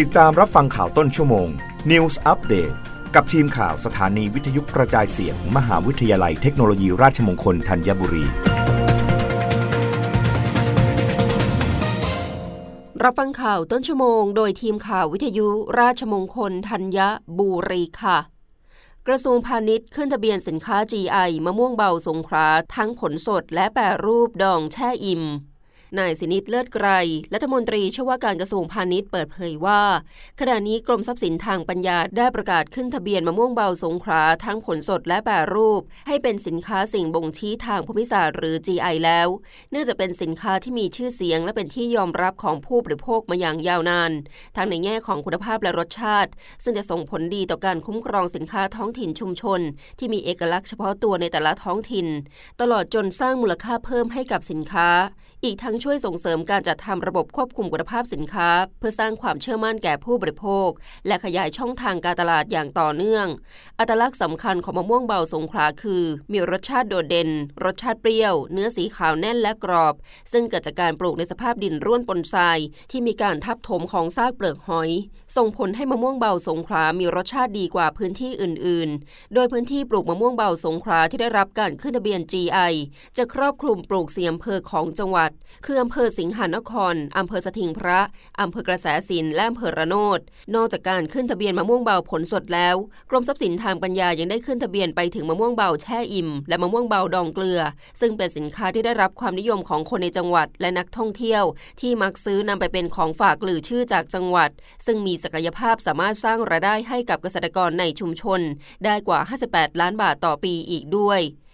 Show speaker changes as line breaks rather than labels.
ติดตามรับฟังข่าวต้นชั่วโมง News Update กับทีมข่าวสถานีวิทยุกระจายเสียงมมหาวิทยาลัยเทคโนโลยีราชมงคลธัญบุรี
รับฟังข่าวต้นชั่วโมง โดยทีมข่าววิทยุราชมงคลธัญบุรีค่ะกระทรวงพาณิชย์ขึ้นทะเบียนสินค้า GI มะม่วงเบาสงขลาทั้งผลสดและแปรรูปดองแช่อิ่ม นายสินิตเลิศไกรรัฐมนตรีช่วยว่าการกระทรวงพาณิชย์เปิดเผยว่า ขณะนี้กรมทรัพย์สินทางปัญญาได้ประกาศขึ้นทะเบียนมะม่วงเบาสงขลาทั้งผลสดและแปรรูป ให้เป็นสินค้าสิ่งบ่งชี้ทางภูมิศาสตร์หรือ GI แล้ว เนื่องจากเป็นสินค้าที่มีชื่อเสียง และเป็นที่ยอมรับของผู้บริโภคมาอย่างยาวนาน ทั้งในแง่ของคุณภาพและรสชาติ ซึ่งจะส่งผลดีต่อการคุ้มครองสินค้าท้องถิ่นชุมชน ที่มีเอกลักษณ์เฉพาะตัวในแต่ละท้องถิ่น ตลอดจนสร้างมูลค่าเพิ่มให้กับสินค้า อีกทั้งช่วยส่งเสริมการจัดทำระบบควบคุมคุณภาพสินค้า เพื่อสร้างความเชื่อมั่นแก่ผู้บริโภค และขยายช่องทางการตลาดอย่างต่อเนื่อง อัตลักษณ์สำคัญของมะม่วงเบาสงขลาคือ มีรสชาติโดดเด่น รสชาติเปรี้ยว เนื้อสีขาวแน่นและกรอบ ซึ่งเกิดจากการปลูกในสภาพดินร่วนปนทราย ที่มีการทับถมของซากเปลือกหอย ส่งผลให้มะม่วงเบาสงขลามีรสชาติดีกว่าพื้นที่อื่น ๆ โดยพื้นที่ปลูกมะม่วงเบาสงขลาที่ได้รับการขึ้นทะเบียน GI จะครอบคลุมปลูกเสียอำเภอของจังหวัด คืออำเภอสิงหานครอำเภอสถิงพระอำเภอกระแสสินและอำเภอระโนด นอกจากการขึ้นทะเบียนมะม่วงเบาผลสดแล้ว กรมทรัพย์สินทางปัญญายังได้ขึ้นทะเบียนไปถึงมะม่วงเบาแช่อิ่ม และมะม่วงเบาดองเกลือ ซึ่งเป็นสินค้าที่ได้รับความนิยมของคนในจังหวัดและนักท่องเที่ยว ที่มักซื้อนำไปเป็นของฝากหรือชื่อจากจังหวัด ซึ่งมีศักยภาพสามารถสร้างรายได้ให้กับเกษตรกรในชุมชน ได้กว่า 58 ล้านบาทต่อปีอีกด้วย